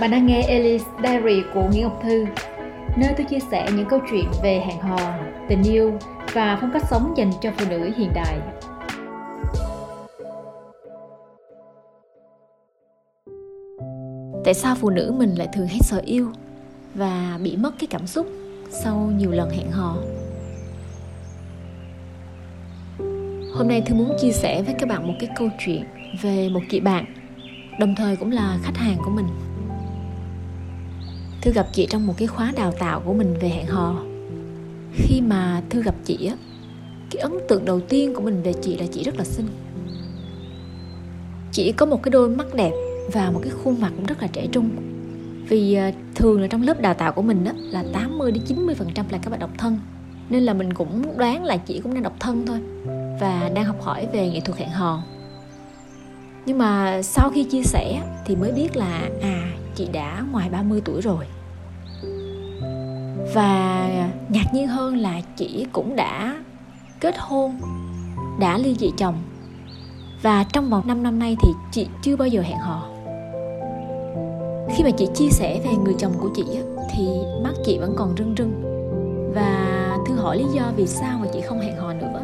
Bạn đang nghe Alice Diary của Nguyễn Ngọc Thư, nơi tôi chia sẻ những câu chuyện về hẹn hò, tình yêu và phong cách sống dành cho phụ nữ hiện đại. Tại sao phụ nữ mình lại thường hết sợ yêu và bị mất cái cảm xúc sau nhiều lần hẹn hò? Hôm nay Thư muốn chia sẻ với các bạn một cái câu chuyện về một chị bạn đồng thời cũng là khách hàng của mình. Thư gặp chị trong một cái khóa đào tạo của mình về hẹn hò. Khi mà thư gặp chị á, cái ấn tượng đầu tiên của mình về chị là chị rất là xinh. Chị có một cái đôi mắt đẹp và một cái khuôn mặt cũng rất là trẻ trung. Vì à, thường là trong lớp đào tạo của mình đó là 80 đến 90 phần trăm là các bạn độc thân. Nên là mình cũng đoán là chị cũng đang độc thân thôi và đang học hỏi về nghệ thuật hẹn hò nhưng mà sau khi chia sẻ thì mới biết là à chị đã ngoài 30 tuổi rồi. Và ngạc nhiên hơn là chị cũng đã kết hôn, đã ly dị chồng. Và trong vòng 5 năm nay thì chị chưa bao giờ hẹn hò. Khi mà chị chia sẻ về người chồng của chị thì mắt chị vẫn còn rưng rưng. Và thư hỏi lý do vì sao mà chị không hẹn hò nữa,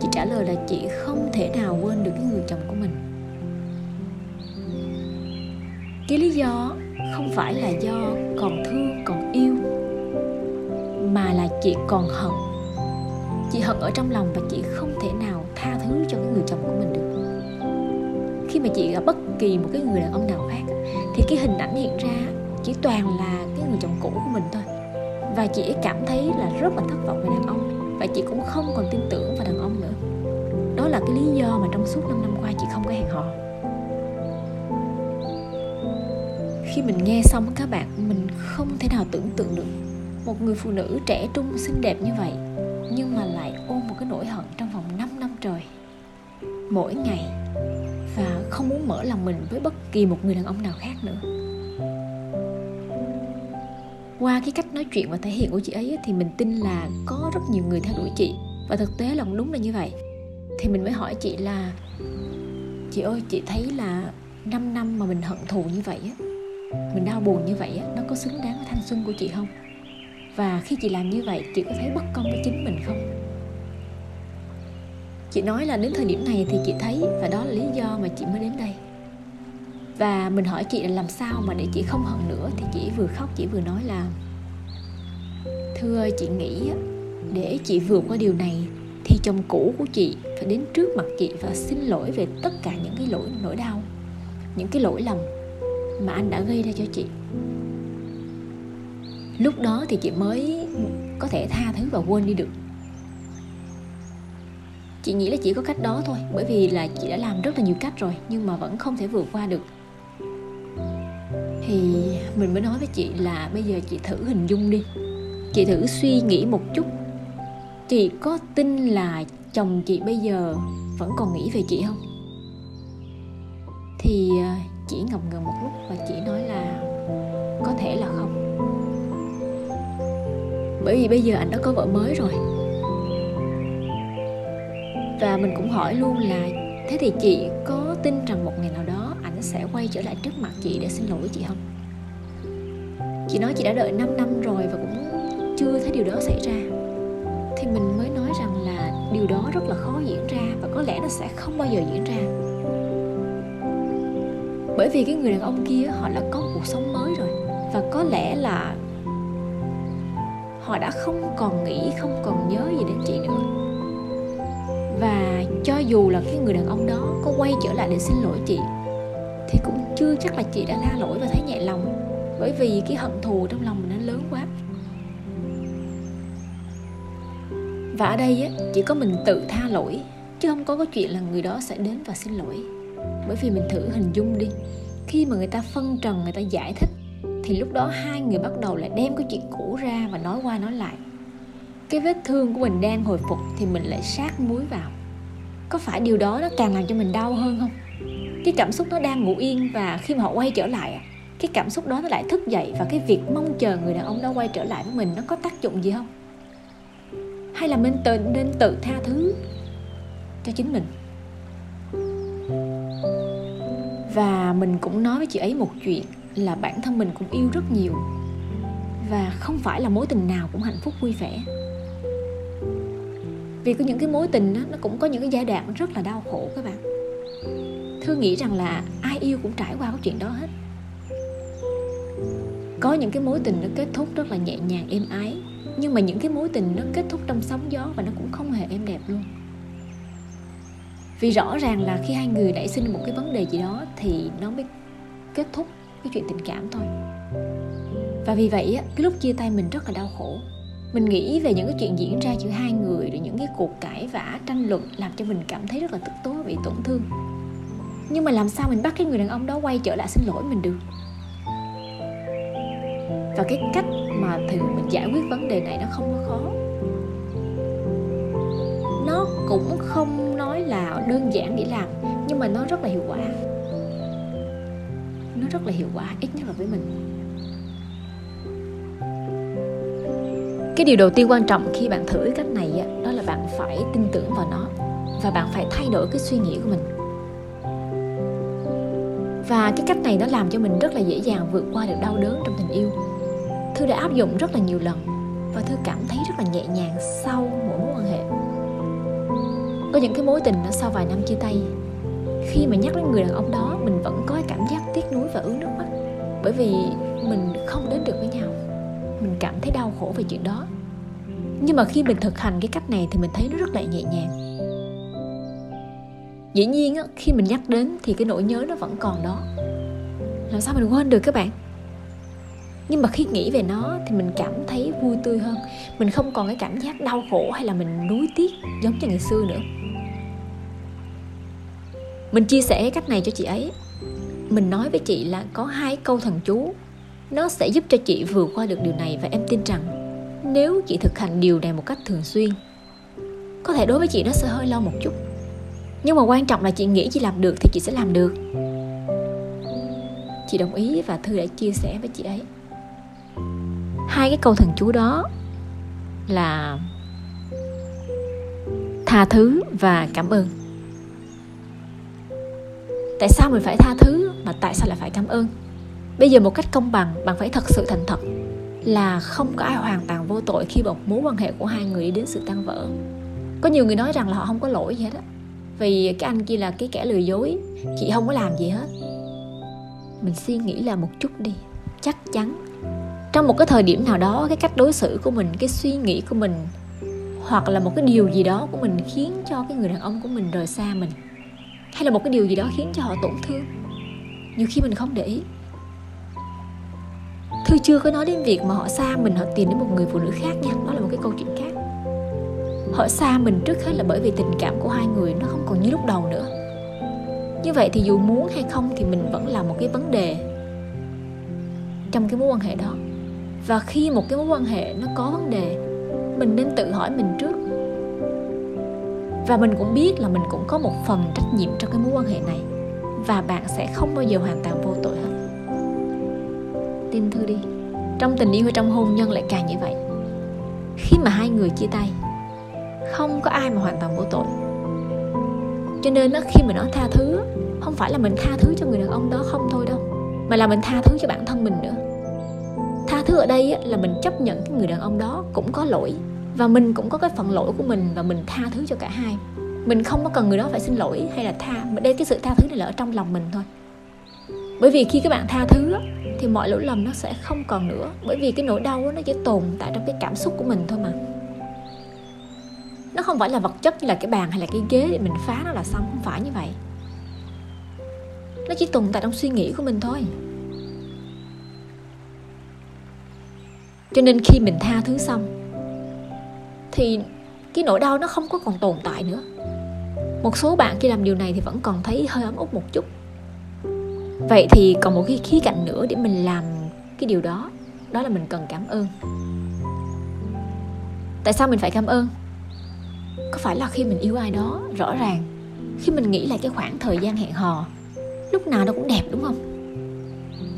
chị trả lời là chị không thể nào quên được cái người chồng của mình cái lý do không phải là do còn thương, còn yêu, mà là chị còn hận. Chị hận ở trong lòng và chị không thể nào tha thứ cho cái người chồng của mình được. Khi mà chị gặp bất kỳ một cái người đàn ông nào khác thì cái hình ảnh hiện ra chỉ toàn là cái người chồng cũ của mình thôi. Và chị cảm thấy là rất là thất vọng về đàn ông và chị cũng không còn tin tưởng vào đàn ông nữa. Đó là cái lý do mà trong suốt 5 năm qua chị không có hẹn hò. Khi mình nghe xong các bạn, mình không thể nào tưởng tượng được một người phụ nữ trẻ trung xinh đẹp như vậy, nhưng mà lại ôm một cái nỗi hận trong vòng 5 năm trời. Mỗi ngày, và không muốn mở lòng mình với bất kỳ một người đàn ông nào khác nữa. Qua cái cách nói chuyện và thể hiện của chị ấy thì mình tin là có rất nhiều người theo đuổi chị. Và thực tế là đúng là như vậy. Thì mình mới hỏi chị là, chị ơi, chị thấy là 5 năm mà mình hận thù như vậy á mình đau buồn như vậy nó có xứng đáng với thanh xuân của chị không? Và khi chị làm như vậy, chị có thấy bất công với chính mình không? Chị nói là đến thời điểm này thì chị thấy và đó là lý do mà chị mới đến đây. Và mình hỏi chị là làm sao mà để chị không hận nữa thì chị vừa khóc, chị vừa nói là, thưa chị nghĩ để chị vượt qua điều này thì chồng cũ của chị phải đến trước mặt chị và xin lỗi về tất cả những cái lỗi, nỗi đau, những cái lỗi lầm mà anh đã gây ra cho chị. Lúc đó thì chị mới có thể tha thứ và quên đi được. Chị nghĩ là chỉ có cách đó thôi, bởi vì là chị đã làm rất là nhiều cách rồi, nhưng mà vẫn không thể vượt qua được. Thì mình mới nói với chị là bây giờ chị thử hình dung đi. Chị thử suy nghĩ một chút. Chị có tin là chồng chị bây giờ vẫn còn nghĩ về chị không? Thì à, chỉ ngập ngừng một lúc và chỉ nói là có thể là không. Bởi vì bây giờ anh đã có vợ mới rồi. Và mình cũng hỏi luôn là, thế thì chị có tin rằng một ngày nào đó anh sẽ quay trở lại trước mặt chị để xin lỗi chị không? Chị nói chị đã đợi 5 năm rồi và cũng chưa thấy điều đó xảy ra. Thì mình mới nói rằng là điều đó rất là khó diễn ra và có lẽ nó sẽ không bao giờ diễn ra bởi vì cái người đàn ông kia họ đã có cuộc sống mới rồi. Và có lẽ là họ đã không còn nghĩ không còn nhớ gì đến chị nữa. Và cho dù là cái người đàn ông đó có quay trở lại để xin lỗi chị thì cũng chưa chắc là chị đã tha lỗi và thấy nhẹ lòng. Bởi vì cái hận thù trong lòng mình nó lớn quá. Và ở đây á, chỉ có mình tự tha lỗi chứ không có cái chuyện là người đó sẽ đến và xin lỗi bởi vì mình thử hình dung đi, khi mà người ta phân trần, người ta giải thích, thì lúc đó hai người bắt đầu lại đem cái chuyện cũ ra và nói qua nói lại. Cái vết thương của mình đang hồi phục thì mình lại sát muối vào. Có phải điều đó nó càng làm cho mình đau hơn không? Cái cảm xúc nó đang ngủ yên và khi mà họ quay trở lại à, cái cảm xúc đó nó lại thức dậy và cái việc mong chờ người đàn ông đó quay trở lại với mình nó có tác dụng gì không? Hay là mình tự nên tự tha thứ cho chính mình? Và mình cũng nói với chị ấy một chuyện là bản thân mình cũng yêu rất nhiều. Và không phải là mối tình nào cũng hạnh phúc vui vẻ. Vì có những cái mối tình đó, nó cũng có những cái giai đoạn rất là đau khổ các bạn. Thư nghĩ rằng là ai yêu cũng trải qua cái chuyện đó hết. Có những cái mối tình nó kết thúc rất là nhẹ nhàng êm ái. Nhưng mà những cái mối tình nó kết thúc trong sóng gió và nó cũng không hề êm đẹp luôn vì rõ ràng là khi hai người nảy sinh một cái vấn đề gì đó thì nó mới kết thúc cái chuyện tình cảm thôi. Và vì vậy cái lúc chia tay mình rất là đau khổ. Mình nghĩ về những cái chuyện diễn ra giữa hai người rồi những cái cuộc cãi vã, tranh luận làm cho mình cảm thấy rất là tức tối bị tổn thương. Nhưng mà làm sao mình bắt cái người đàn ông đó quay trở lại xin lỗi mình được? Và cái cách mà thường mình giải quyết vấn đề này nó không có khó. Nó cũng không là đơn giản để làm, nhưng mà nó rất là hiệu quả. Nó rất là hiệu quả, ít nhất là với mình. Cái điều đầu tiên quan trọng khi bạn thử cái cách này đó là bạn phải tin tưởng vào nó, và bạn phải thay đổi cái suy nghĩ của mình. Và cái cách này nó làm cho mình rất là dễ dàng vượt qua được đau đớn trong tình yêu. Thư đã áp dụng rất là nhiều lần, và thư cảm thấy rất là nhẹ nhàng sau mỗi mối quan hệ có những cái mối tình nó sau vài năm chia tay, khi mà nhắc đến người đàn ông đó, mình vẫn có cái cảm giác tiếc nuối và ướt nước mắt. Bởi vì mình không đến được với nhau, mình cảm thấy đau khổ về chuyện đó. Nhưng mà khi mình thực hành cái cách này thì mình thấy nó rất là nhẹ nhàng. Dĩ nhiên khi mình nhắc đến thì cái nỗi nhớ nó vẫn còn đó. Làm sao mình quên được các bạn? Nhưng mà khi nghĩ về nó thì mình cảm thấy vui tươi hơn. Mình không còn cái cảm giác đau khổ hay là mình nuối tiếc giống như ngày xưa nữa. Mình chia sẻ cách này cho chị ấy. Mình nói với chị là có hai câu thần chú. Nó sẽ giúp cho chị vượt qua được điều này và em tin rằng nếu chị thực hành điều này một cách thường xuyên, có thể đối với chị nó sẽ hơi lâu một chút. Nhưng mà quan trọng là chị nghĩ chị làm được thì chị sẽ làm được. Chị đồng ý và thư đã chia sẻ với chị ấy hai cái câu thần chú đó là tha thứ và cảm ơn. Tại sao mình phải tha thứ mà tại sao lại phải cảm ơn? Bây giờ một cách công bằng, bạn phải thật sự thành thật là không có ai hoàn toàn vô tội khi một mối quan hệ của hai người đi đến sự tan vỡ. Có nhiều người nói rằng là họ không có lỗi gì hết á. Vì cái anh kia là cái kẻ lừa dối, chị không có làm gì hết. Mình suy nghĩ là một chút đi, chắc chắn trong một cái thời điểm nào đó, cái cách đối xử của mình, cái suy nghĩ của mình, hoặc là một cái điều gì đó của mình khiến cho cái người đàn ông của mình rời xa mình, hay là một cái điều gì đó khiến cho họ tổn thương, nhiều khi mình không để ý. Thư chưa có nói đến việc mà họ xa mình, họ tìm đến một người phụ nữ khác nha, đó là một cái câu chuyện khác. Họ xa mình trước hết là bởi vì tình cảm của hai người nó không còn như lúc đầu nữa. Như vậy thì dù muốn hay không thì mình vẫn là một cái vấn đề trong cái mối quan hệ đó và khi một cái mối quan hệ nó có vấn đề mình nên tự hỏi mình trước. Và mình cũng biết là mình cũng có một phần trách nhiệm trong cái mối quan hệ này. Và bạn sẽ không bao giờ hoàn toàn vô tội hết. Tin thư đi. Trong tình yêu hay trong hôn nhân lại càng như vậy. Khi mà hai người chia tay không có ai mà hoàn toàn vô tội. Cho nên đó, khi mà nói tha thứ không phải là mình tha thứ cho người đàn ông đó không thôi đâu mà là mình tha thứ cho bản thân mình nữa thứ ở đây là mình chấp nhận cái người đàn ông đó cũng có lỗi. Và mình cũng có cái phần lỗi của mình và mình tha thứ cho cả hai. Mình không có cần người đó phải xin lỗi hay là tha, mà đây, cái sự tha thứ này là ở trong lòng mình thôi. Bởi vì khi các bạn tha thứ thì mọi lỗi lầm nó sẽ không còn nữa. Bởi vì cái nỗi đau nó chỉ tồn tại trong cái cảm xúc của mình thôi mà. Nó không phải là vật chất như là cái bàn hay là cái ghế để mình phá nó là xong, không phải như vậy. Nó chỉ tồn tại trong suy nghĩ của mình thôi. Cho nên khi mình tha thứ xong, thì cái nỗi đau nó không có còn tồn tại nữa. Một số bạn khi làm điều này thì vẫn còn thấy hơi ấm ức một chút. Vậy thì còn một cái khía cạnh nữa để mình làm cái điều đó đó là mình cần cảm ơn. Tại sao mình phải cảm ơn? Có phải là khi mình yêu ai đó rõ ràng, khi mình nghĩ lại cái khoảng thời gian hẹn hò, lúc nào nó cũng đẹp, đúng không?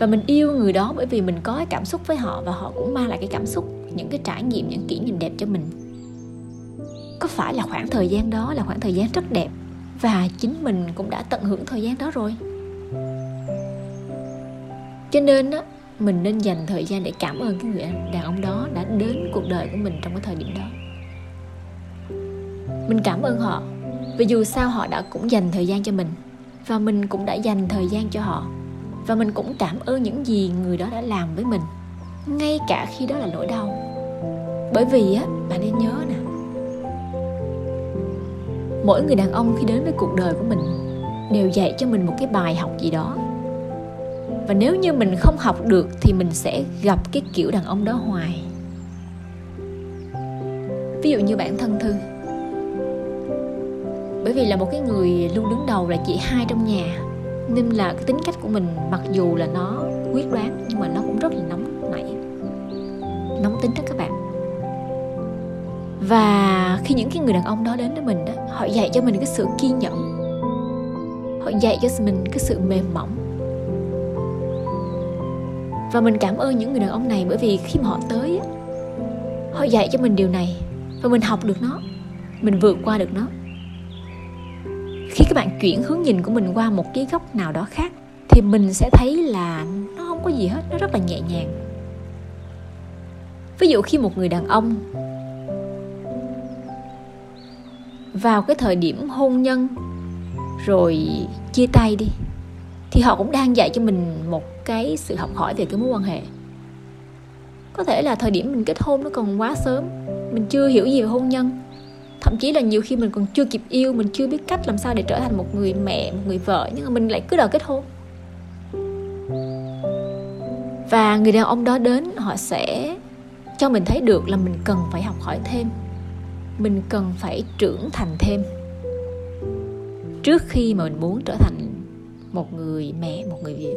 Và mình yêu người đó bởi vì mình có cái cảm xúc với họ và họ cũng mang lại cái cảm xúc, những cái trải nghiệm, những kỷ niệm đẹp cho mình. Có phải là khoảng thời gian đó là khoảng thời gian rất đẹp và chính mình cũng đã tận hưởng thời gian đó rồi? Cho nên á, mình nên dành thời gian để cảm ơn cái người đàn ông đó đã đến cuộc đời của mình trong cái thời điểm đó. Mình cảm ơn họ, vì dù sao họ đã cũng dành thời gian cho mình và mình cũng đã dành thời gian cho họ và mình cũng cảm ơn những gì người đó đã làm với mình, ngay cả khi đó là nỗi đau. Bởi vì á, bạn nên nhớ nè, mỗi người đàn ông khi đến với cuộc đời của mình đều dạy cho mình một cái bài học gì đó. Và nếu như mình không học được thì mình sẽ gặp cái kiểu đàn ông đó hoài. Ví dụ như bản thân thư. Bởi vì là một cái người luôn đứng đầu là chị hai trong nhà nên là cái tính cách của mình mặc dù là nó quyết đoán, nhưng mà nó cũng rất là nóng nảy. Nóng tính đó các bạn. Và khi những cái người đàn ông đó đến với mình đó, họ dạy cho mình cái sự kiên nhẫn. Họ dạy cho mình cái sự mềm mỏng. Và mình cảm ơn những người đàn ông này bởi vì khi mà họ tới họ dạy cho mình điều này và mình học được nó, mình vượt qua được nó khi các bạn chuyển hướng nhìn của mình qua một cái góc nào đó khác, thì mình sẽ thấy là nó không có gì hết, nó rất là nhẹ nhàng. Ví dụ khi một người đàn ông vào cái thời điểm hôn nhân rồi chia tay đi, thì họ cũng đang dạy cho mình một cái sự học hỏi về cái mối quan hệ. Có thể là thời điểm mình kết hôn nó còn quá sớm, mình chưa hiểu gì về hôn nhân thậm chí là nhiều khi mình còn chưa kịp yêu, mình chưa biết cách làm sao để trở thành một người mẹ, một người vợ, nhưng mà mình lại cứ đòi kết hôn. Và người đàn ông đó đến, họ sẽ cho mình thấy được là mình cần phải học hỏi thêm. Mình cần phải trưởng thành thêm. Trước khi mà mình muốn trở thành một người mẹ, một người vợ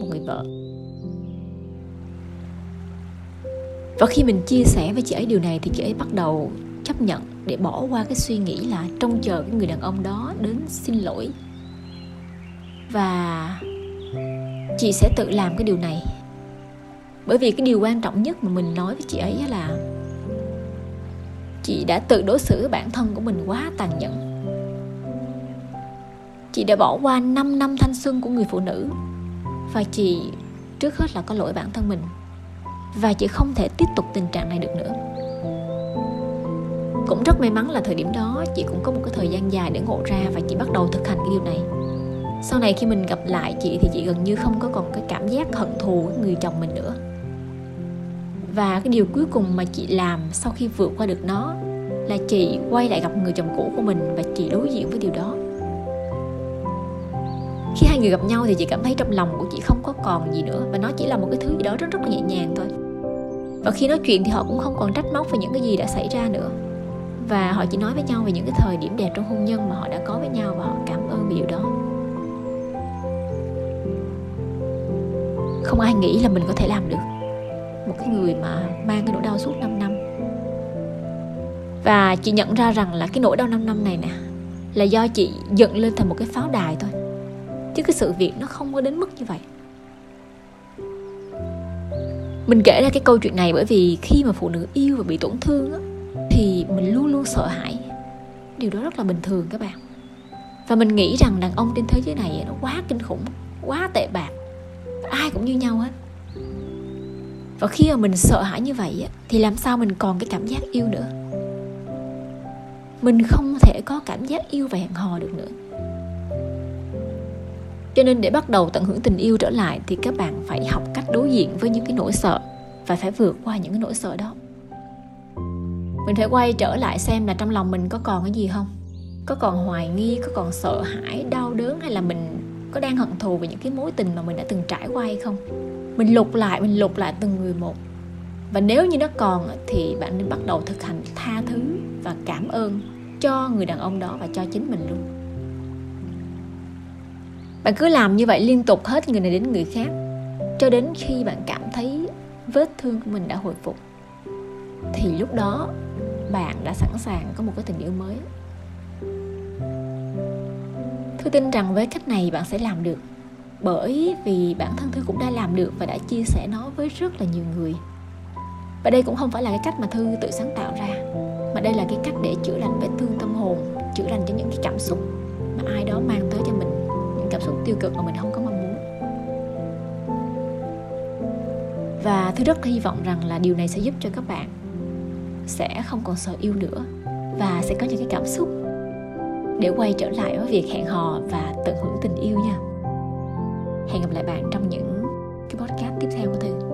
một người vợ. Và khi mình chia sẻ với chị ấy điều này thì chị ấy bắt đầu chấp nhận để bỏ qua cái suy nghĩ là trông chờ cái người đàn ông đó đến xin lỗi. Và chị sẽ tự làm cái điều này. Bởi vì cái điều quan trọng nhất mà mình nói với chị ấy là chị đã tự đối xử với bản thân của mình quá tàn nhẫn. Chị đã bỏ qua 5 năm thanh xuân của người phụ nữ và chị trước hết là có lỗi bản thân mình. Và chị không thể tiếp tục tình trạng này được nữa cũng rất may mắn là thời điểm đó chị cũng có một cái thời gian dài để ngộ ra và chị bắt đầu thực hành cái điều này. Sau này khi mình gặp lại chị thì chị gần như không có còn cái cảm giác hận thù với người chồng mình nữa. Và cái điều cuối cùng mà chị làm sau khi vượt qua được nó là chị quay lại gặp người chồng cũ của mình và chị đối diện với điều đó. Khi hai người gặp nhau thì chị cảm thấy trong lòng của chị không có còn gì nữa và nó chỉ là một cái thứ gì đó rất rất là nhẹ nhàng thôi. Và khi nói chuyện thì họ cũng không còn trách móc về những cái gì đã xảy ra nữa và họ chỉ nói với nhau về những cái thời điểm đẹp trong hôn nhân mà họ đã có với nhau và họ cảm ơn vì điều đó. Không ai nghĩ là mình có thể làm được một cái người mà mang cái nỗi đau suốt 5 năm. Và chị nhận ra rằng là cái nỗi đau 5 năm này nè là do chị dựng lên thành một cái pháo đài thôi. Chứ cái sự việc nó không có đến mức như vậy. Mình kể ra cái câu chuyện này bởi vì khi mà phụ nữ yêu và bị tổn thương á, thì mình luôn luôn sợ hãi. Điều đó rất là bình thường các bạn. Và mình nghĩ rằng đàn ông trên thế giới này nó quá kinh khủng, quá tệ bạc. Ai cũng như nhau hết. Và khi mà mình sợ hãi như vậy thì làm sao mình còn cái cảm giác yêu nữa? Mình không thể có cảm giác yêu và hẹn hò được nữa. Cho nên để bắt đầu tận hưởng tình yêu trở lại thì các bạn phải học cách đối diện với những cái nỗi sợ và phải vượt qua những cái nỗi sợ đó mình phải quay trở lại xem là trong lòng mình có còn cái gì không? Có còn hoài nghi, có còn sợ hãi, đau đớn hay là mình có đang hận thù về những cái mối tình mà mình đã từng trải qua hay không? Mình lục lại, mình lục lại từng người một. Và nếu như nó còn thì bạn nên bắt đầu thực hành tha thứ và cảm ơn cho người đàn ông đó và cho chính mình luôn. Bạn cứ làm như vậy liên tục hết người này đến người khác, cho đến khi bạn cảm thấy vết thương của mình đã hồi phục. Thì lúc đó bạn đã sẵn sàng có một cái tình yêu mới. Thư tin rằng với cách này bạn sẽ làm được, Bởi vì bản thân Thư cũng đã làm được và đã chia sẻ nó với rất là nhiều người. Và đây cũng không phải là cái cách mà Thư tự sáng tạo ra, Mà đây là cái cách để chữa lành vết thương tâm hồn, Chữa lành cho những cái cảm xúc mà ai đó mang tới cho mình, Những cảm xúc tiêu cực mà mình không có mong muốn. Và thư rất hy vọng rằng là điều này sẽ giúp cho các bạn sẽ không còn sợ yêu nữa và sẽ có những cái cảm xúc để quay trở lại với việc hẹn hò và tận hưởng tình yêu nha. Hẹn gặp lại bạn trong những cái podcast tiếp theo của thư